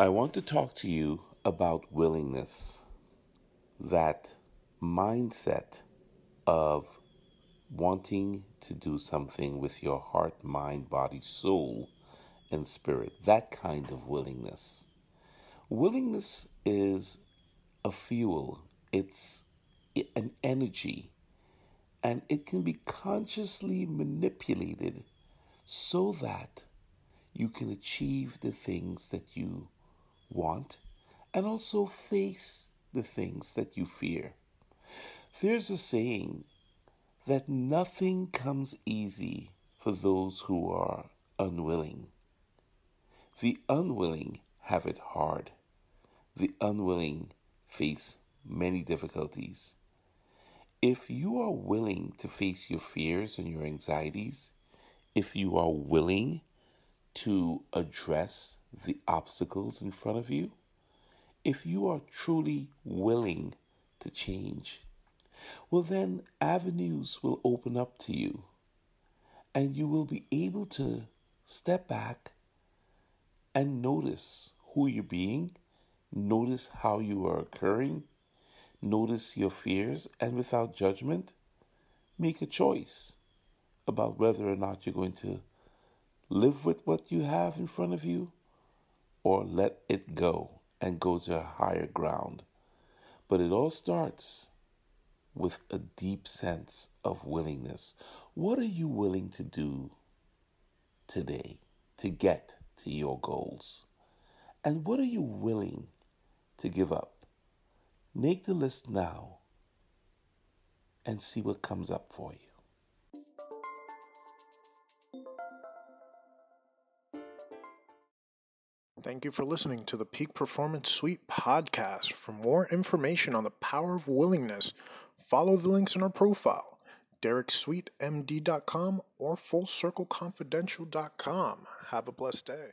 I want to talk to you about willingness, that mindset of wanting to do something with your heart, mind, body, soul, and spirit. That kind of willingness. Willingness is a fuel, it's an energy, and it can be consciously manipulated so that you can achieve the things that you want, and also face the things that you fear. There's a saying that nothing comes easy for those who are unwilling. The unwilling have it hard. The unwilling face many difficulties. If you are willing to face your fears and your anxieties, if you are willing to address the obstacles in front of you, if you are truly willing to change, well, then avenues will open up to you and you will be able to step back and notice who you're being, notice how you are occurring, notice your fears, and without judgment, make a choice about whether or not you're going to live with what you have in front of you or let it go and go to a higher ground. But it all starts with a deep sense of willingness. What are you willing to do today to get to your goals? And what are you willing to give up? Make the list now and see what comes up for you. Thank you for listening to the Peak Performance Suite podcast. For more information on the power of willingness, follow the links in our profile, DerekSweetMD.com or FullCircleConfidential.com. Have a blessed day.